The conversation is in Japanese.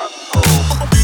Oh.